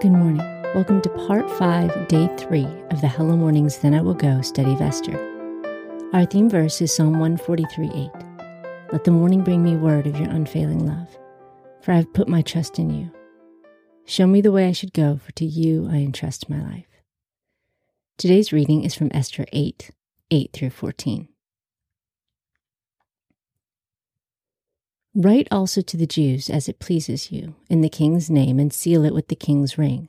Good morning. Welcome to part five, day three of the Hello Mornings Then I Will Go study of Esther. Our theme verse is Psalm 143 8. Let the morning bring me word of your unfailing love, for I have put my trust in you. Show me the way I should go, for to you I entrust my life. Today's reading is from Esther 8 8 through 14. Write also to the Jews as it pleases you, in the king's name, and seal it with the king's ring.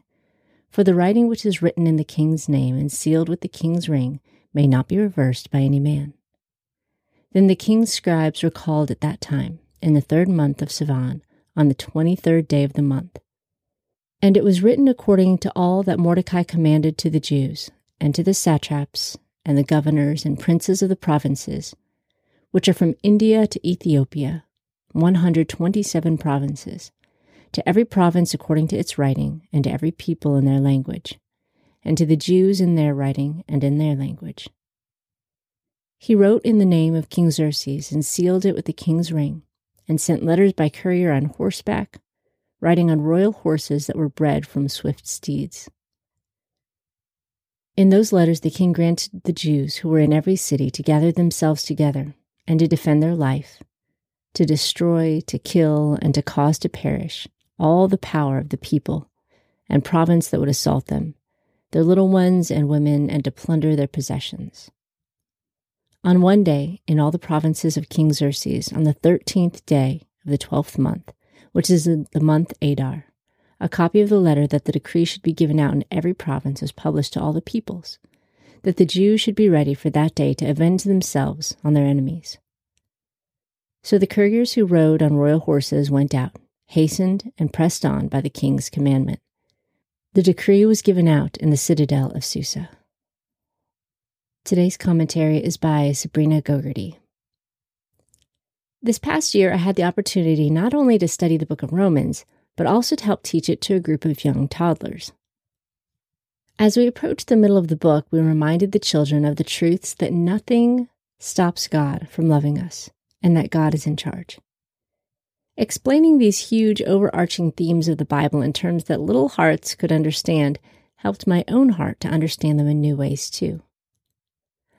For the writing which is written in the king's name and sealed with the king's ring may not be reversed by any man. Then the king's scribes were called at that time, in the third month of Sivan, on the twenty third day of the month. And it was written according to all that Mordecai commanded to the Jews, and to the satraps, and the governors and princes of the provinces, which are from India to Ethiopia 127 provinces, to every province according to its writing, and to every people in their language, and to the Jews in their writing and in their language. He wrote in the name of King Xerxes and sealed it with the king's ring, and sent letters by courier on horseback, riding on royal horses that were bred from swift steeds. In those letters, the king granted the Jews who were in every city to gather themselves together and to defend their life to destroy, to kill, and to cause to perish all the power of the people and province that would assault them, their little ones and women, and to plunder their possessions. On one day, in all the provinces of King Xerxes, on the thirteenth day of the twelfth month, which is the month Adar, a copy of the letter that the decree should be given out in every province was published to all the peoples, that the Jews should be ready for that day to avenge themselves on their enemies. So the couriers who rode on royal horses went out, hastened, and pressed on by the king's commandment. The decree was given out in the citadel of Susa. Today's commentary is by Sabrina Gogarty. This past year, I had the opportunity not only to study the book of Romans, but also to help teach it to a group of young toddlers. As we approached the middle of the book, we reminded the children of the truths that nothing stops God from loving us and that God is in charge. Explaining these huge overarching themes of the Bible in terms that little hearts could understand helped my own heart to understand them in new ways too.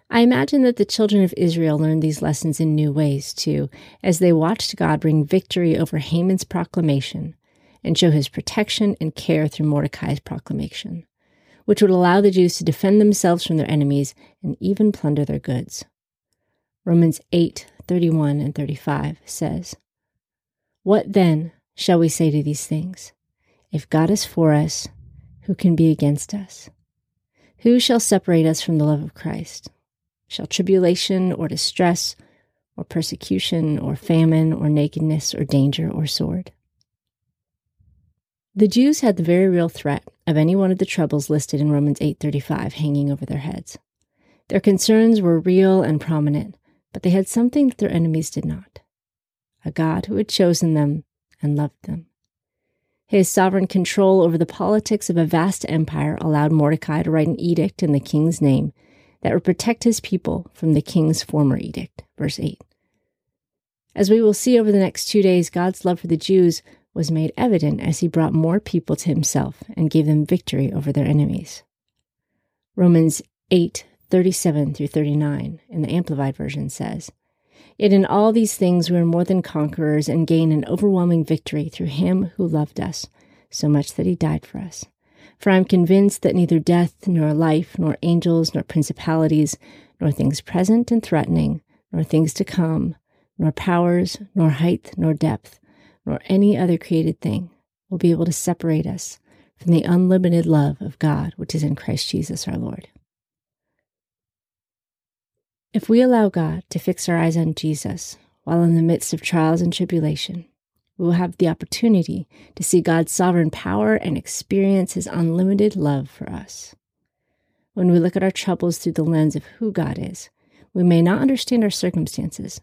I imagine that the children of Israel learned these lessons in new ways too, as they watched God bring victory over Haman's proclamation and show his protection and care through Mordecai's proclamation, which would allow the Jews to defend themselves from their enemies and even plunder their goods. Romans 8 31 and 35 says, What then shall we say to these things? If God is for us, who can be against us? Who shall separate us from the love of Christ? Shall tribulation or distress or persecution or famine or nakedness or danger or sword? The Jews had the very real threat of any one of the troubles listed in Romans 8:35 hanging over their heads. Their concerns were real and prominent, but they had something that their enemies did not a God who had chosen them and loved them. His sovereign control over the politics of a vast empire allowed Mordecai to write an edict in the king's name that would protect his people from the king's former edict. Verse 8. As we will see over the next two days, God's love for the Jews was made evident as he brought more people to himself and gave them victory over their enemies. Romans 8 37 through 39 in the Amplified Version says, Yet in all these things we are more than conquerors and gain an overwhelming victory through him who loved us, so much that he died for us. For I am convinced that neither death, nor life, nor angels, nor principalities, nor things present and threatening, nor things to come, nor powers, nor height, nor depth, nor any other created thing will be able to separate us from the unlimited love of God which is in Christ Jesus our Lord. If we allow God to fix our eyes on Jesus while in the midst of trials and tribulation, we will have the opportunity to see God's sovereign power and experience his unlimited love for us. When we look at our troubles through the lens of who God is, we may not understand our circumstances,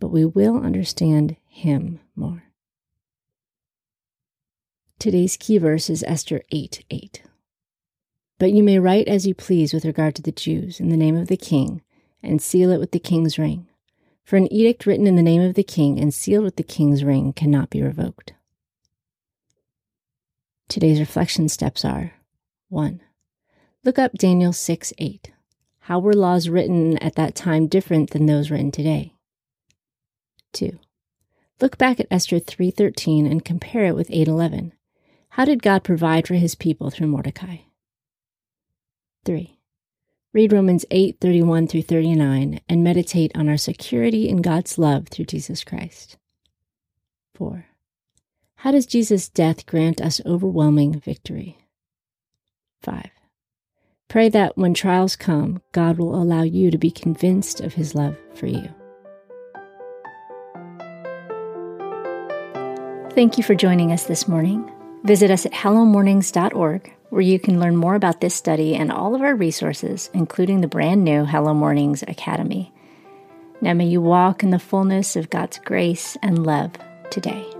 but we will understand him more. Today's key verse is Esther 8 8. But you may write as you please with regard to the Jews in the name of the king and seal it with the king's ring. For an edict written in the name of the king and sealed with the king's ring cannot be revoked. Today's reflection steps are 1. Look up Daniel 6 8. How were laws written at that time different than those written today? 2. Look back at Esther 3:13 and compare it with 8:11. How did God provide for his people through Mordecai? 3. Read Romans 8:31 through 39 and meditate on our security in God's love through Jesus Christ. 4. How does Jesus' death grant us overwhelming victory? 5. Pray that when trials come, God will allow you to be convinced of his love for you. Thank you for joining us this morning. Visit us at hellomornings.org, where you can learn more about this study and all of our resources, including the brand new Hello Mornings Academy. Now may you walk in the fullness of God's grace and love today.